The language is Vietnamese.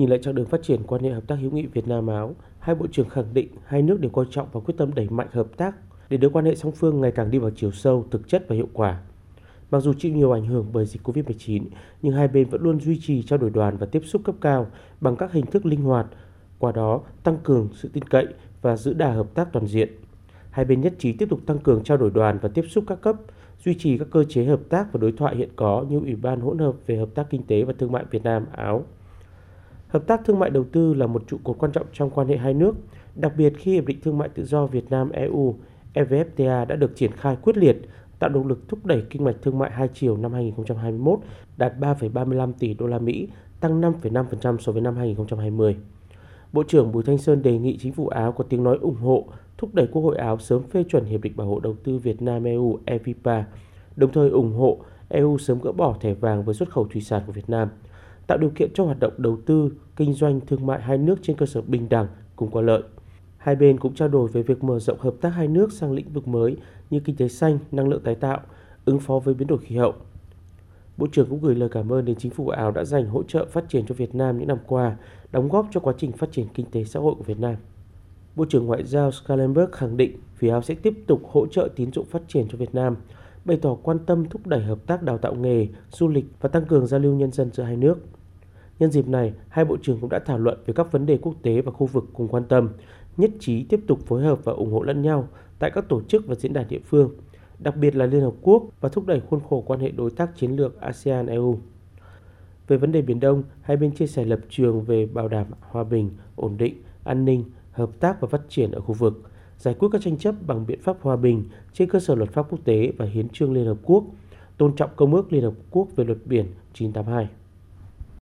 Nhìn lại chặng đường phát triển quan hệ hợp tác hữu nghị Việt Nam Áo, hai bộ trưởng khẳng định hai nước đều coi trọng và quyết tâm đẩy mạnh hợp tác để đưa quan hệ song phương ngày càng đi vào chiều sâu, thực chất và hiệu quả. Mặc dù chịu nhiều ảnh hưởng bởi dịch Covid-19, nhưng hai bên vẫn luôn duy trì trao đổi đoàn và tiếp xúc cấp cao bằng các hình thức linh hoạt, qua đó tăng cường sự tin cậy và giữ đà hợp tác toàn diện. Hai bên nhất trí tiếp tục tăng cường trao đổi đoàn và tiếp xúc các cấp, duy trì các cơ chế hợp tác và đối thoại hiện có như Ủy ban hỗn hợp về hợp tác kinh tế và thương mại Việt Nam Áo. Hợp tác thương mại đầu tư là một trụ cột quan trọng trong quan hệ hai nước, đặc biệt khi Hiệp định Thương mại Tự do Việt Nam EU EVFTA đã được triển khai quyết liệt, tạo động lực thúc đẩy kinh mạch thương mại hai chiều năm 2021 đạt 3,35 tỷ đô la Mỹ, tăng 5,5% so với năm 2020. Bộ trưởng Bùi Thanh Sơn đề nghị chính phủ Áo có tiếng nói ủng hộ thúc đẩy Quốc hội Áo sớm phê chuẩn Hiệp định Bảo hộ Đầu tư Việt Nam EU EVPA, đồng thời ủng hộ EU sớm gỡ bỏ thẻ vàng với xuất khẩu thủy sản của Việt Nam, tạo điều kiện cho hoạt động đầu tư, kinh doanh thương mại hai nước trên cơ sở bình đẳng cùng có lợi. Hai bên cũng trao đổi về việc mở rộng hợp tác hai nước sang lĩnh vực mới như kinh tế xanh, năng lượng tái tạo, ứng phó với biến đổi khí hậu. Bộ trưởng cũng gửi lời cảm ơn đến chính phủ Áo đã dành hỗ trợ phát triển cho Việt Nam những năm qua, đóng góp cho quá trình phát triển kinh tế xã hội của Việt Nam. Bộ trưởng Ngoại giao Schallenberg khẳng định phía Áo sẽ tiếp tục hỗ trợ tín dụng phát triển cho Việt Nam, bày tỏ quan tâm thúc đẩy hợp tác đào tạo nghề, du lịch và tăng cường giao lưu nhân dân giữa hai nước. Nhân dịp này, hai bộ trưởng cũng đã thảo luận về các vấn đề quốc tế và khu vực cùng quan tâm, nhất trí tiếp tục phối hợp và ủng hộ lẫn nhau tại các tổ chức và diễn đàn địa phương, đặc biệt là Liên Hợp Quốc và thúc đẩy khuôn khổ quan hệ đối tác chiến lược ASEAN-EU. Về vấn đề Biển Đông, hai bên chia sẻ lập trường về bảo đảm hòa bình, ổn định, an ninh, hợp tác và phát triển ở khu vực, giải quyết các tranh chấp bằng biện pháp hòa bình trên cơ sở luật pháp quốc tế và hiến trương Liên Hợp Quốc, tôn trọng Công ước Liên Hợp Quốc về luật biển 982.